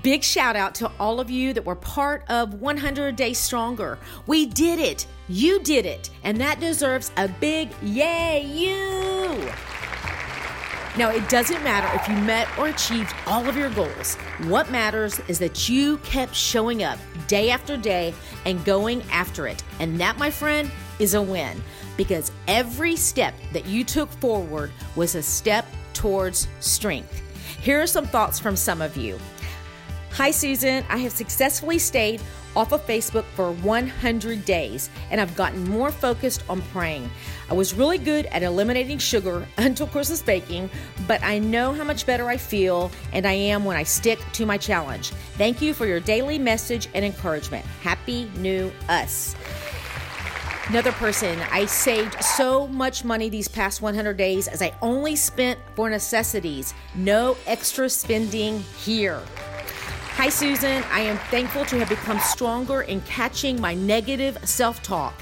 Big shout out to all of you that were part of 100 Days Stronger. We did it. You did it. And that deserves a big yay, you. Now, it doesn't matter if you met or achieved all of your goals. What matters is that you kept showing up day after day and going after it. And that, my friend, is a win because every step that you took forward was a step towards strength. Here are some thoughts from some of you. Hi, Susan. I have successfully stayed off of Facebook for 100 days and I've gotten more focused on praying. I was really good at eliminating sugar until Christmas baking, but I know how much better I feel and I am when I stick to my challenge. Thank you for your daily message and encouragement. Happy New Us. Another person, I saved so much money these past 100 days as I only spent for necessities. No extra spending here. Hi, Susan. I am thankful to have become stronger in catching my negative self talk.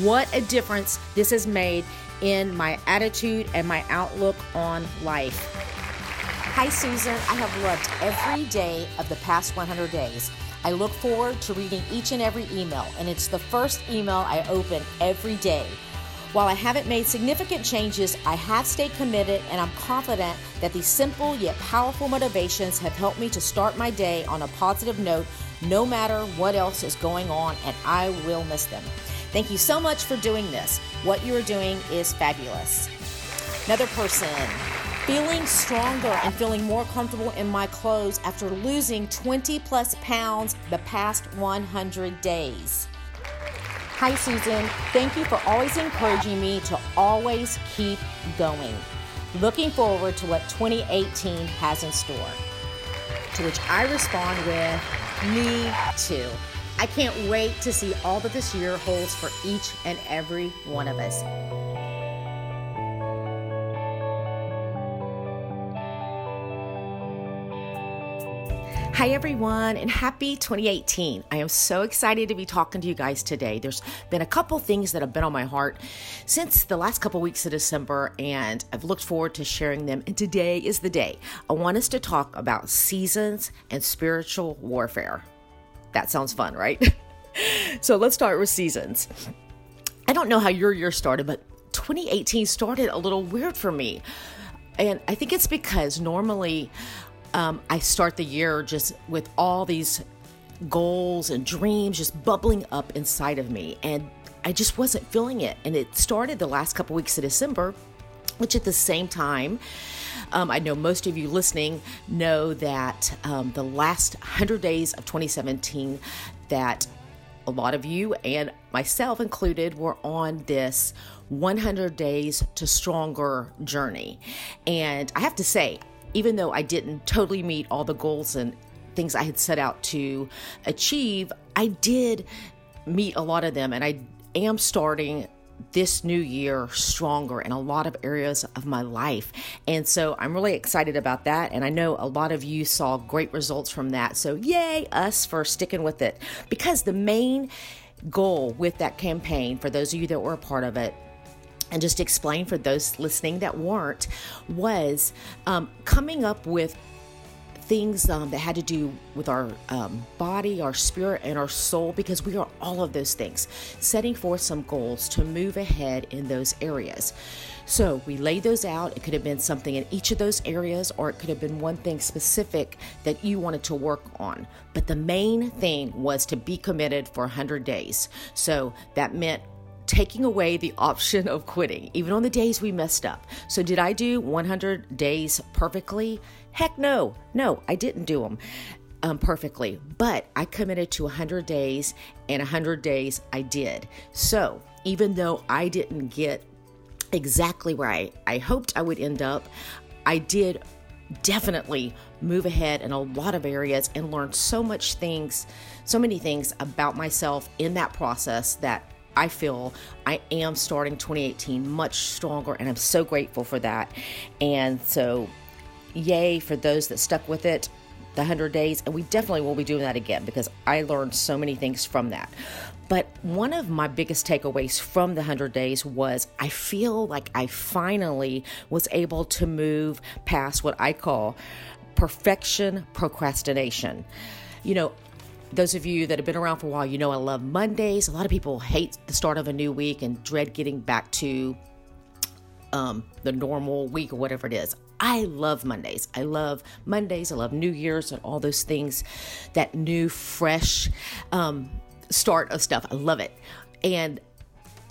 What a difference this has made in my attitude and my outlook on life. Hi, Susan. I have loved every day of the past 100 days. I look forward to reading each and every email, and it's the first email I open every day. While I haven't made significant changes, I have stayed committed and I'm confident that these simple yet powerful motivations have helped me to start my day on a positive note no matter what else is going on, and I will miss them. Thank you so much for doing this. What you are doing is fabulous. Another person, feeling stronger and feeling more comfortable in my clothes after losing 20 plus pounds the past 100 days. Hi, Susan. Thank you for always encouraging me to always keep going. Looking forward to what 2018 has in store. To which I respond with, Me too. I can't wait to see all that this year holds for each and every one of us. Hi, everyone, and happy 2018. I am so excited to be talking to you guys today. There's been a couple things that have been on my heart since the last couple weeks of December, and I've looked forward to sharing them. And today is the day. I want us to talk about seasons and spiritual warfare. That sounds fun, right? so let's start with seasons. I don't know how your year started, but 2018 started a little weird for me. And I think it's because normally um, I start the year just with all these goals and dreams just bubbling up inside of me. And I just wasn't feeling it. And it started the last couple weeks of December, which at the same time, um, I know most of you listening know that um, the last 100 days of 2017, that a lot of you and myself included were on this 100 days to stronger journey. And I have to say, even though I didn't totally meet all the goals and things I had set out to achieve, I did meet a lot of them. And I am starting this new year stronger in a lot of areas of my life. And so I'm really excited about that. And I know a lot of you saw great results from that. So, yay, us for sticking with it. Because the main goal with that campaign, for those of you that were a part of it, and just explain for those listening that weren't, was um, coming up with things um, that had to do with our um, body, our spirit, and our soul, because we are all of those things, setting forth some goals to move ahead in those areas. So we laid those out. It could have been something in each of those areas, or it could have been one thing specific that you wanted to work on. But the main thing was to be committed for 100 days. So that meant taking away the option of quitting, even on the days we messed up. So, did I do 100 days perfectly? Heck no. No, I didn't do them um, perfectly, but I committed to 100 days, and 100 days I did. So, even though I didn't get exactly where I, I hoped I would end up, I did definitely move ahead in a lot of areas and learn so much things, so many things about myself in that process that I feel I am starting 2018 much stronger, and I'm so grateful for that. And so, yay for those that stuck with it the 100 days. And we definitely will be doing that again because I learned so many things from that. But one of my biggest takeaways from the 100 days was I feel like I finally was able to move past what I call perfection procrastination. You know, those of you that have been around for a while, you know I love Mondays. A lot of people hate the start of a new week and dread getting back to um, the normal week or whatever it is. I love Mondays. I love Mondays. I love New Year's and all those things, that new, fresh um, start of stuff. I love it. And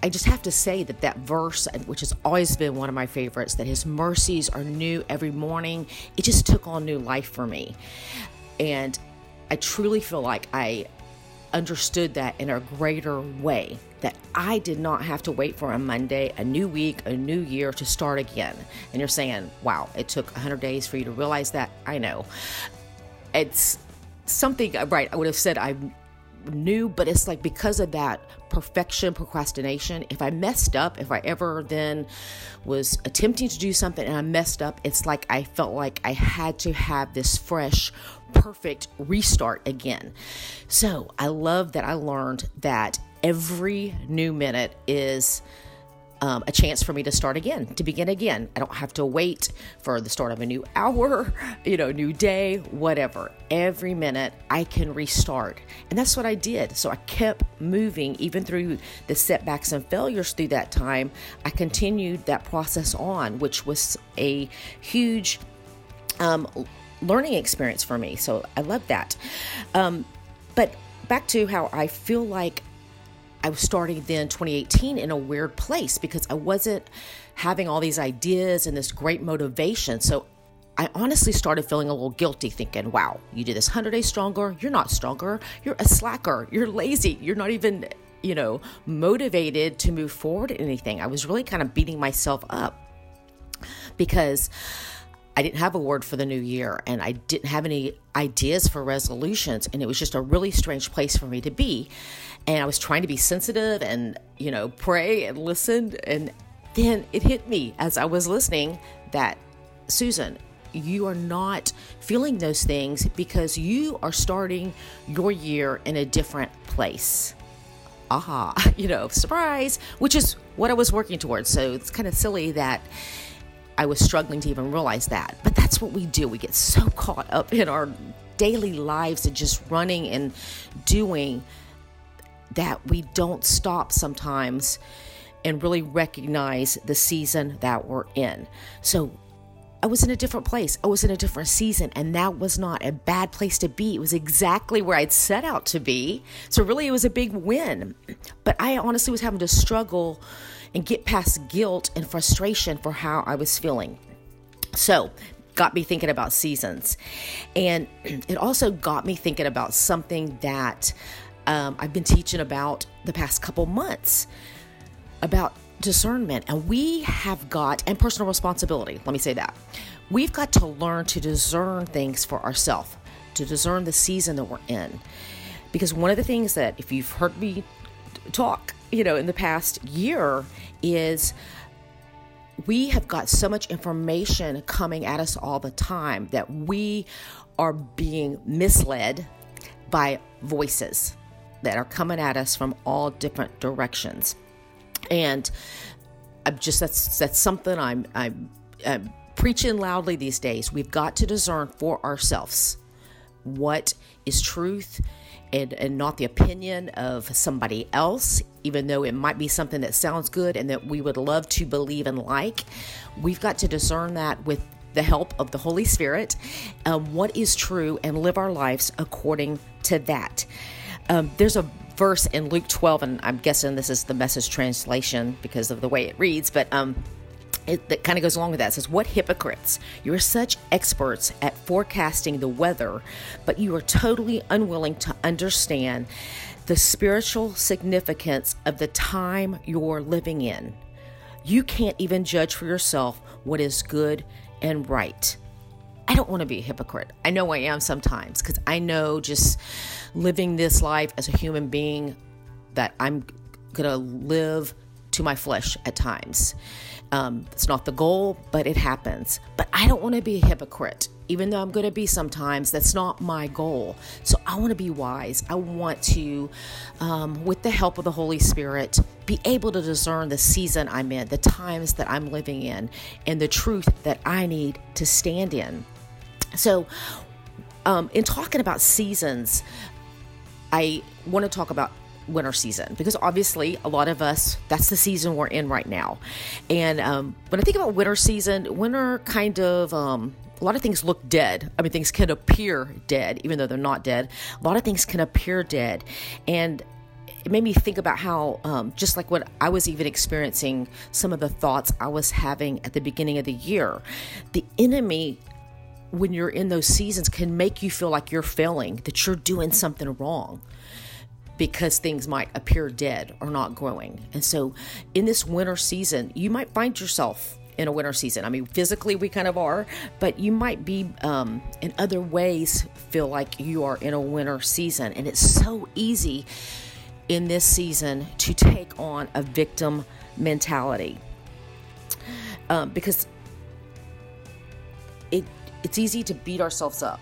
I just have to say that that verse, which has always been one of my favorites, that his mercies are new every morning, it just took on new life for me. And I truly feel like I understood that in a greater way that I did not have to wait for a Monday, a new week, a new year to start again. And you're saying, wow, it took 100 days for you to realize that? I know. It's something, uh, right? I would have said I knew, but it's like because of that perfection procrastination, if I messed up, if I ever then was attempting to do something and I messed up, it's like I felt like I had to have this fresh, perfect restart again. So I love that I learned that every new minute is um, a chance for me to start again, to begin again. I don't have to wait for the start of a new hour, you know, new day, whatever. Every minute I can restart. And that's what I did. So I kept moving even through the setbacks and failures through that time. I continued that process on, which was a huge um, learning experience for me. So I love that. Um, but back to how I feel like I was starting then 2018 in a weird place because I wasn't having all these ideas and this great motivation. So I honestly started feeling a little guilty, thinking, wow, you did this 100 days stronger. You're not stronger. You're a slacker. You're lazy. You're not even, you know, motivated to move forward in anything. I was really kind of beating myself up because I didn't have a word for the new year and I didn't have any ideas for resolutions. And it was just a really strange place for me to be. And I was trying to be sensitive and, you know, pray and listen. And then it hit me as I was listening that, Susan, you are not feeling those things because you are starting your year in a different place. Aha, you know, surprise, which is what I was working towards. So it's kind of silly that I was struggling to even realize that. But that's what we do. We get so caught up in our daily lives and just running and doing that we don't stop sometimes and really recognize the season that we're in. So I was in a different place. I was in a different season, and that was not a bad place to be. It was exactly where I'd set out to be. So, really, it was a big win. But I honestly was having to struggle and get past guilt and frustration for how I was feeling. So, got me thinking about seasons. And it also got me thinking about something that um, I've been teaching about the past couple months about discernment. And we have got, and personal responsibility, let me say that. We've got to learn to discern things for ourselves, to discern the season that we're in. Because one of the things that, if you've heard me talk, you know, in the past year, is we have got so much information coming at us all the time that we are being misled by voices that are coming at us from all different directions. And I'm just that's that's something I'm I'm, I'm preaching loudly these days. We've got to discern for ourselves what is truth and, and not the opinion of somebody else, even though it might be something that sounds good and that we would love to believe and like. We've got to discern that with the help of the Holy Spirit, um, what is true, and live our lives according to that. Um, there's a verse in Luke 12, and I'm guessing this is the message translation because of the way it reads, but um, it, that kind of goes along with that. It says, What hypocrites! You are such experts at forecasting the weather, but you are totally unwilling to understand the spiritual significance of the time you're living in. You can't even judge for yourself what is good and right. I don't want to be a hypocrite. I know I am sometimes because I know just living this life as a human being that I'm going to live to my flesh at times. Um, it's not the goal, but it happens. But I don't want to be a hypocrite, even though I'm going to be sometimes. That's not my goal. So I want to be wise. I want to, um, with the help of the Holy Spirit, be able to discern the season I'm in, the times that I'm living in, and the truth that I need to stand in. So, um, in talking about seasons, I want to talk about winter season because obviously a lot of us that's the season we're in right now. And um, when i think about winter season winter kind of um, a lot of things look dead. I mean things can appear dead even though they're not dead. A lot of things can appear dead. And it made me think about how um, just like what i was even experiencing some of the thoughts i was having at the beginning of the year the enemy when you're in those seasons can make you feel like you're failing, that you're doing something wrong because things might appear dead or not growing. And so in this winter season, you might find yourself in a winter season. I mean, physically we kind of are, but you might be um, in other ways feel like you are in a winter season. And it's so easy in this season to take on a victim mentality um, because it it's easy to beat ourselves up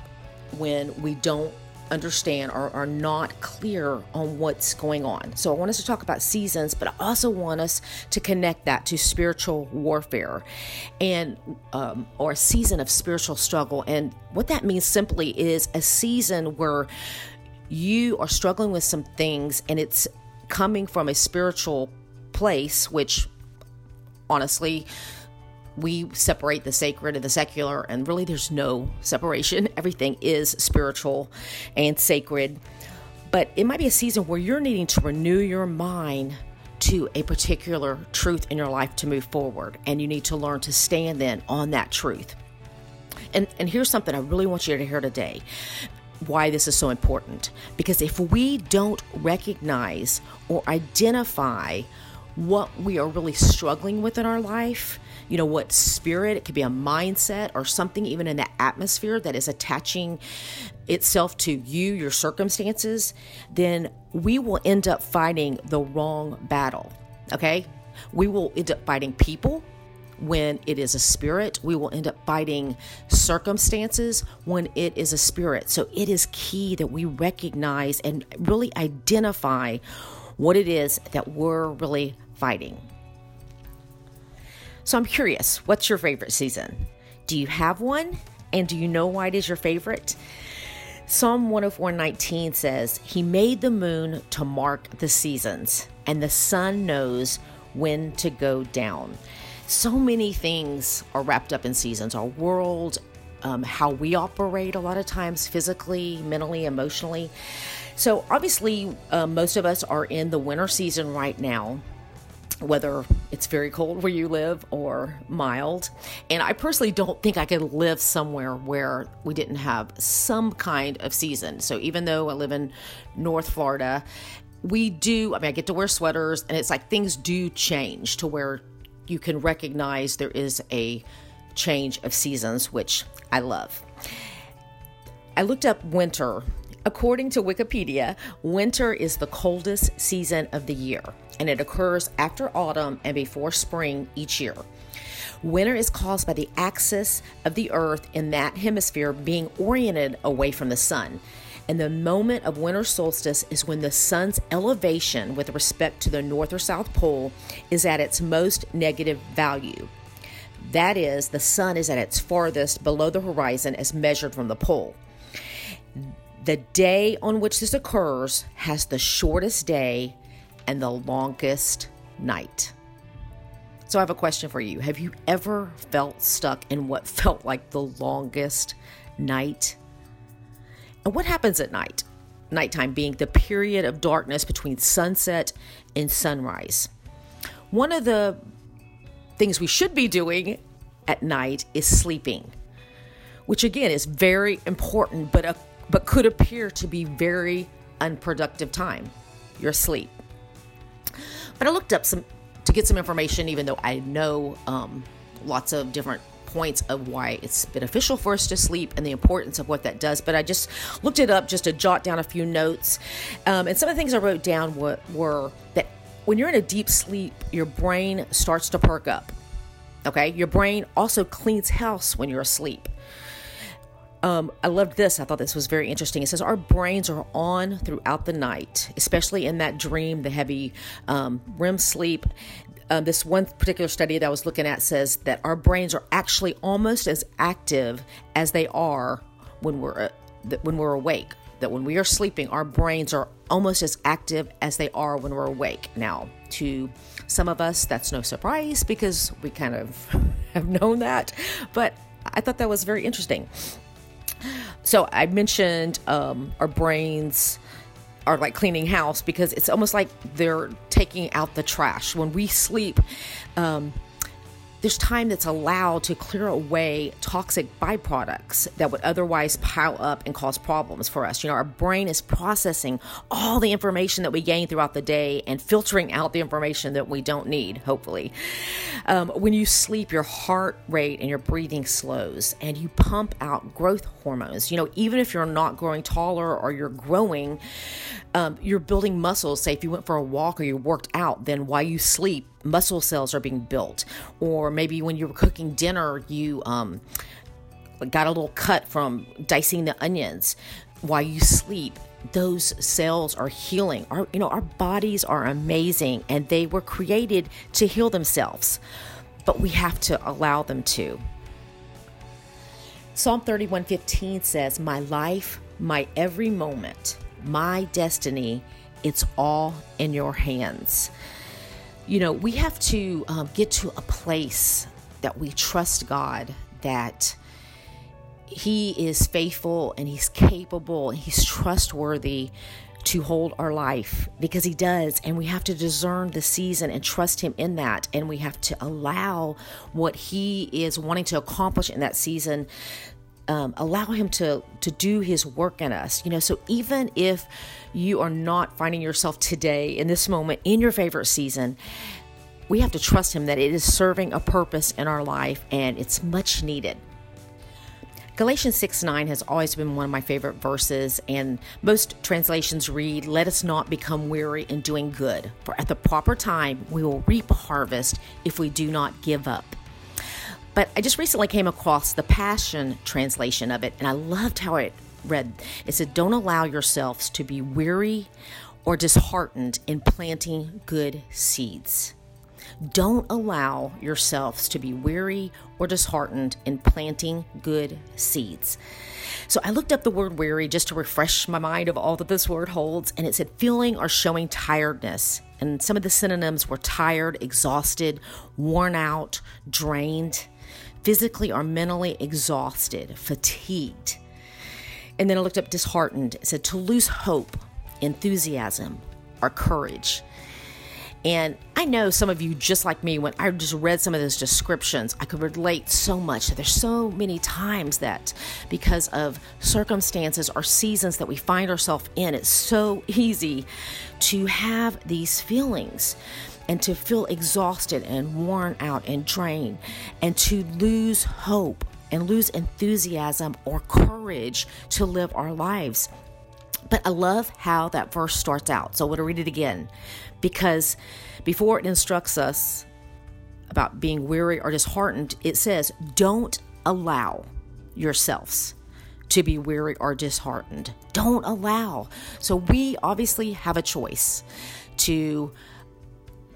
when we don't understand or are not clear on what's going on. So I want us to talk about seasons, but I also want us to connect that to spiritual warfare and um, or a season of spiritual struggle. And what that means simply is a season where you are struggling with some things and it's coming from a spiritual place, which honestly we separate the sacred and the secular, and really there's no separation. Everything is spiritual and sacred. But it might be a season where you're needing to renew your mind to a particular truth in your life to move forward, and you need to learn to stand then on that truth. And, and here's something I really want you to hear today why this is so important. Because if we don't recognize or identify what we are really struggling with in our life, you know, what spirit, it could be a mindset or something even in the atmosphere that is attaching itself to you, your circumstances, then we will end up fighting the wrong battle. Okay? We will end up fighting people when it is a spirit. We will end up fighting circumstances when it is a spirit. So it is key that we recognize and really identify what it is that we're really fighting. So I'm curious, what's your favorite season? Do you have one? And do you know why it is your favorite? Psalm 104:19 says, "He made the moon to mark the seasons, and the sun knows when to go down." So many things are wrapped up in seasons. Our world, um, how we operate a lot of times physically, mentally, emotionally. So, obviously, uh, most of us are in the winter season right now whether it's very cold where you live or mild. And I personally don't think I could live somewhere where we didn't have some kind of season. So even though I live in North Florida, we do, I mean, I get to wear sweaters and it's like things do change to where you can recognize there is a change of seasons, which I love. I looked up winter According to Wikipedia, winter is the coldest season of the year, and it occurs after autumn and before spring each year. Winter is caused by the axis of the earth in that hemisphere being oriented away from the sun. And the moment of winter solstice is when the sun's elevation with respect to the north or south pole is at its most negative value. That is, the sun is at its farthest below the horizon as measured from the pole. The day on which this occurs has the shortest day and the longest night. So, I have a question for you. Have you ever felt stuck in what felt like the longest night? And what happens at night? Nighttime being the period of darkness between sunset and sunrise. One of the things we should be doing at night is sleeping, which again is very important, but a but could appear to be very unproductive time. You're asleep. But I looked up some to get some information, even though I know um, lots of different points of why it's beneficial for us to sleep and the importance of what that does. But I just looked it up just to jot down a few notes. Um, and some of the things I wrote down were, were that when you're in a deep sleep, your brain starts to perk up. Okay, your brain also cleans house when you're asleep. Um, I loved this. I thought this was very interesting. It says our brains are on throughout the night, especially in that dream, the heavy um, REM sleep. um, this one particular study that I was looking at says that our brains are actually almost as active as they are when we're uh, when we're awake. That when we are sleeping, our brains are almost as active as they are when we're awake. Now, to some of us, that's no surprise because we kind of have known that, but I thought that was very interesting. So I mentioned um, our brains are like cleaning house because it's almost like they're taking out the trash. When we sleep, um, there's time that's allowed to clear away toxic byproducts that would otherwise pile up and cause problems for us. You know, our brain is processing all the information that we gain throughout the day and filtering out the information that we don't need, hopefully. Um, when you sleep, your heart rate and your breathing slows and you pump out growth hormones. You know, even if you're not growing taller or you're growing, um, you're building muscles. Say, if you went for a walk or you worked out, then while you sleep, muscle cells are being built. Or maybe when you were cooking dinner, you um, got a little cut from dicing the onions. While you sleep, those cells are healing. Our, you know, our bodies are amazing and they were created to heal themselves, but we have to allow them to. Psalm 31:15 says, "My life, my every moment my destiny, it's all in your hands. You know, we have to um, get to a place that we trust God, that He is faithful and He's capable and He's trustworthy to hold our life because He does. And we have to discern the season and trust Him in that. And we have to allow what He is wanting to accomplish in that season um, allow him to to do his work in us you know so even if you are not finding yourself today in this moment in your favorite season we have to trust him that it is serving a purpose in our life and it's much needed Galatians 6 9 has always been one of my favorite verses, and most translations read, Let us not become weary in doing good, for at the proper time we will reap a harvest if we do not give up. But I just recently came across the Passion translation of it, and I loved how it read. It said, Don't allow yourselves to be weary or disheartened in planting good seeds. Don't allow yourselves to be weary or disheartened in planting good seeds. So I looked up the word weary just to refresh my mind of all that this word holds, and it said feeling or showing tiredness. And some of the synonyms were tired, exhausted, worn out, drained physically or mentally exhausted, fatigued. And then I looked up disheartened. It said to lose hope, enthusiasm, or courage. And I know some of you, just like me, when I just read some of those descriptions, I could relate so much. There's so many times that because of circumstances or seasons that we find ourselves in, it's so easy to have these feelings and to feel exhausted and worn out and drained and to lose hope and lose enthusiasm or courage to live our lives. But I love how that verse starts out. So I want to read it again because before it instructs us about being weary or disheartened, it says, Don't allow yourselves to be weary or disheartened. Don't allow. So we obviously have a choice to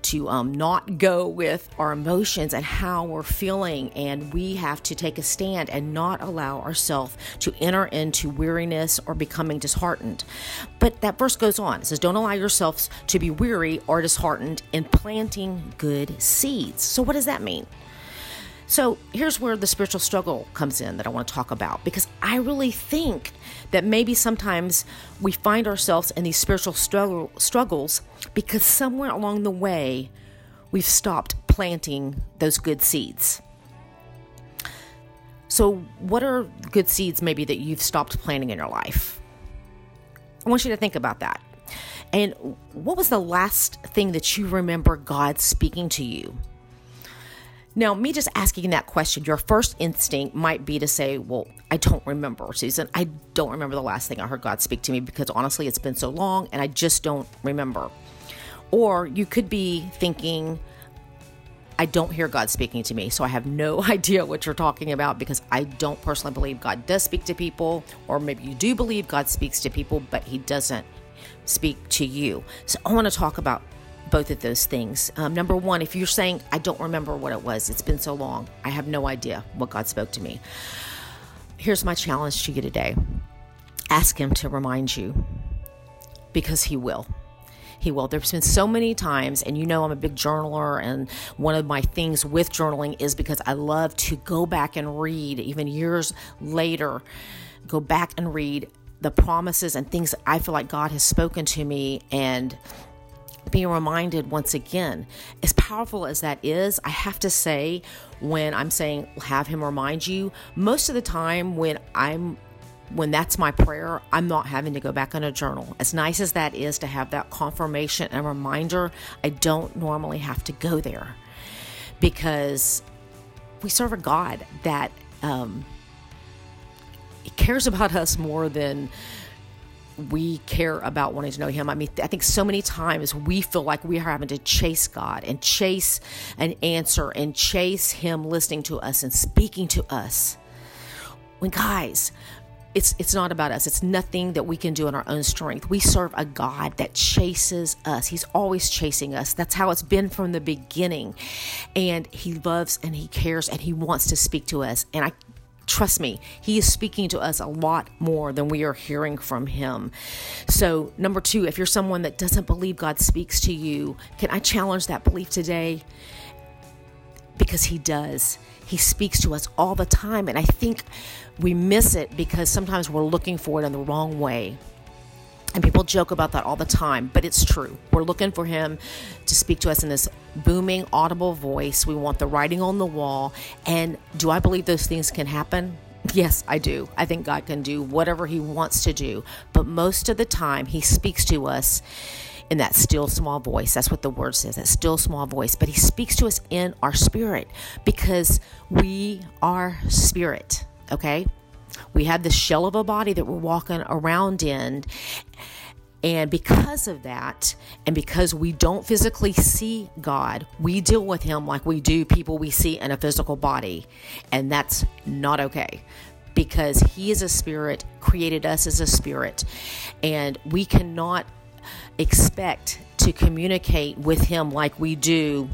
to um, not go with our emotions and how we're feeling. And we have to take a stand and not allow ourselves to enter into weariness or becoming disheartened. But that verse goes on it says, Don't allow yourselves to be weary or disheartened in planting good seeds. So, what does that mean? So here's where the spiritual struggle comes in that I want to talk about because I really think that maybe sometimes we find ourselves in these spiritual struggle, struggles because somewhere along the way we've stopped planting those good seeds. So, what are good seeds maybe that you've stopped planting in your life? I want you to think about that. And what was the last thing that you remember God speaking to you? Now, me just asking that question, your first instinct might be to say, Well, I don't remember, Susan. I don't remember the last thing I heard God speak to me because honestly, it's been so long and I just don't remember. Or you could be thinking, I don't hear God speaking to me, so I have no idea what you're talking about because I don't personally believe God does speak to people, or maybe you do believe God speaks to people, but He doesn't speak to you. So I want to talk about both of those things. Um, number one, if you're saying, I don't remember what it was, it's been so long, I have no idea what God spoke to me. Here's my challenge to you today ask Him to remind you because He will. He will. There's been so many times, and you know I'm a big journaler, and one of my things with journaling is because I love to go back and read, even years later, go back and read the promises and things I feel like God has spoken to me and being reminded once again, as powerful as that is, I have to say, when I'm saying have him remind you, most of the time when I'm when that's my prayer, I'm not having to go back on a journal. As nice as that is to have that confirmation and reminder, I don't normally have to go there because we serve a God that um, cares about us more than we care about wanting to know him. I mean, I think so many times we feel like we are having to chase God and chase an answer and chase him listening to us and speaking to us. When guys, it's it's not about us. It's nothing that we can do in our own strength. We serve a God that chases us. He's always chasing us. That's how it's been from the beginning. And he loves and he cares and he wants to speak to us. And I trust me, he is speaking to us a lot more than we are hearing from him. So, number 2, if you're someone that doesn't believe God speaks to you, can I challenge that belief today? Because he does. He speaks to us all the time and I think we miss it because sometimes we're looking for it in the wrong way. And people joke about that all the time, but it's true. We're looking for him to speak to us in this booming, audible voice. We want the writing on the wall. And do I believe those things can happen? Yes, I do. I think God can do whatever he wants to do. But most of the time, he speaks to us in that still small voice. That's what the word says, that still small voice. But he speaks to us in our spirit because we are spirit okay? We have this shell of a body that we're walking around in. And because of that, and because we don't physically see God, we deal with Him like we do people we see in a physical body. And that's not okay because He is a spirit, created us as a spirit. And we cannot expect to communicate with Him like we do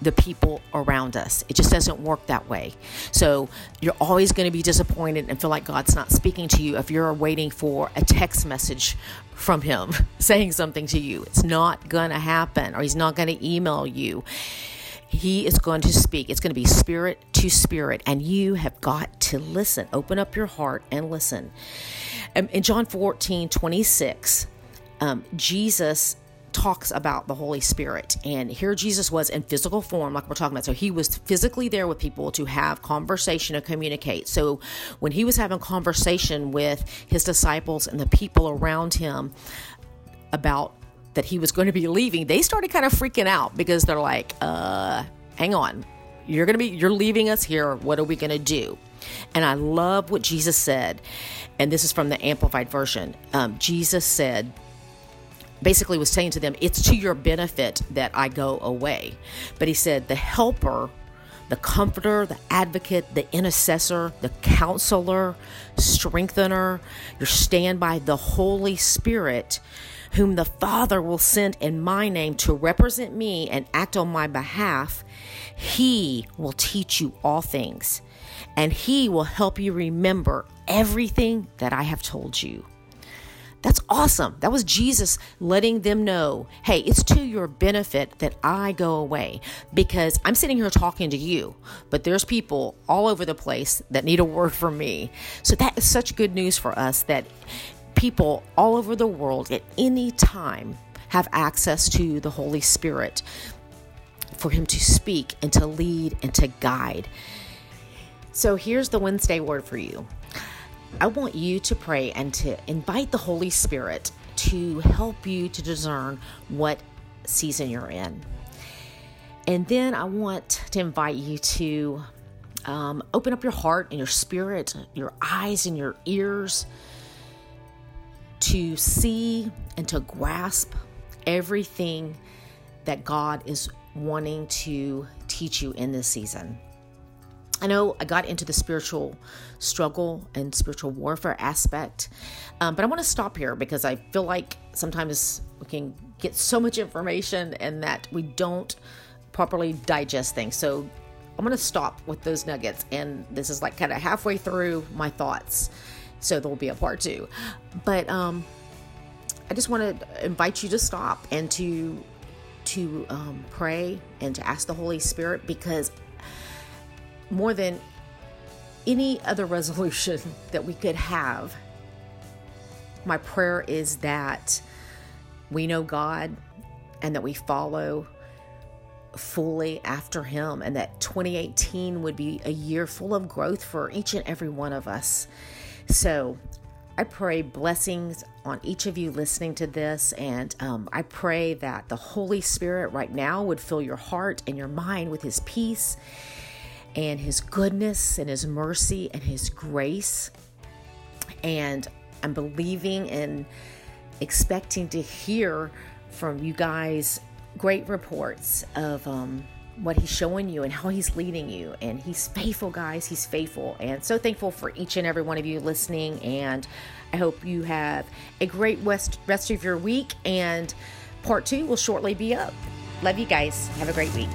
the people around us. It just doesn't work that way. So you're always going to be disappointed and feel like God's not speaking to you if you're waiting for a text message from Him saying something to you. It's not going to happen, or He's not going to email you. He is going to speak. It's going to be spirit to spirit, and you have got to listen. Open up your heart and listen. Um, in John 14 26, um, Jesus talks about the Holy Spirit. And here Jesus was in physical form, like we're talking about. So he was physically there with people to have conversation and communicate. So when he was having conversation with his disciples and the people around him about that he was going to be leaving, they started kind of freaking out because they're like, uh, hang on. You're going to be, you're leaving us here. What are we going to do? And I love what Jesus said. And this is from the Amplified Version. Um, Jesus said, basically was saying to them, It's to your benefit that I go away. But he said, The helper, the comforter, the advocate, the intercessor, the counselor, strengthener, your standby, the Holy Spirit, whom the Father will send in my name to represent me and act on my behalf, he will teach you all things, and he will help you remember everything that I have told you. That's awesome. That was Jesus letting them know hey, it's to your benefit that I go away because I'm sitting here talking to you, but there's people all over the place that need a word from me. So that is such good news for us that people all over the world at any time have access to the Holy Spirit for Him to speak and to lead and to guide. So here's the Wednesday word for you I want you to pray and to invite the Holy Spirit to help you to discern what season you're in. And then I want to invite you to um, open up your heart and your spirit, your eyes and your ears to see and to grasp everything that God is wanting to teach you in this season. I know I got into the spiritual struggle and spiritual warfare aspect, um, but I want to stop here because I feel like sometimes we can get so much information and that we don't properly digest things. So I'm going to stop with those nuggets. And this is like kind of halfway through my thoughts. So there will be a part two. But um, I just want to invite you to stop and to to um, pray and to ask the Holy Spirit because more than any other resolution that we could have, my prayer is that we know God and that we follow fully after Him, and that 2018 would be a year full of growth for each and every one of us. So, I pray blessings on each of you listening to this, and um, I pray that the Holy Spirit right now would fill your heart and your mind with His peace and His goodness and His mercy and His grace. And I'm believing and expecting to hear from you guys great reports of um, what he's showing you and how he's leading you. And he's faithful, guys. He's faithful. And so thankful for each and every one of you listening. And I hope you have a great rest, rest of your week. And part two will shortly be up. Love you guys. Have a great week.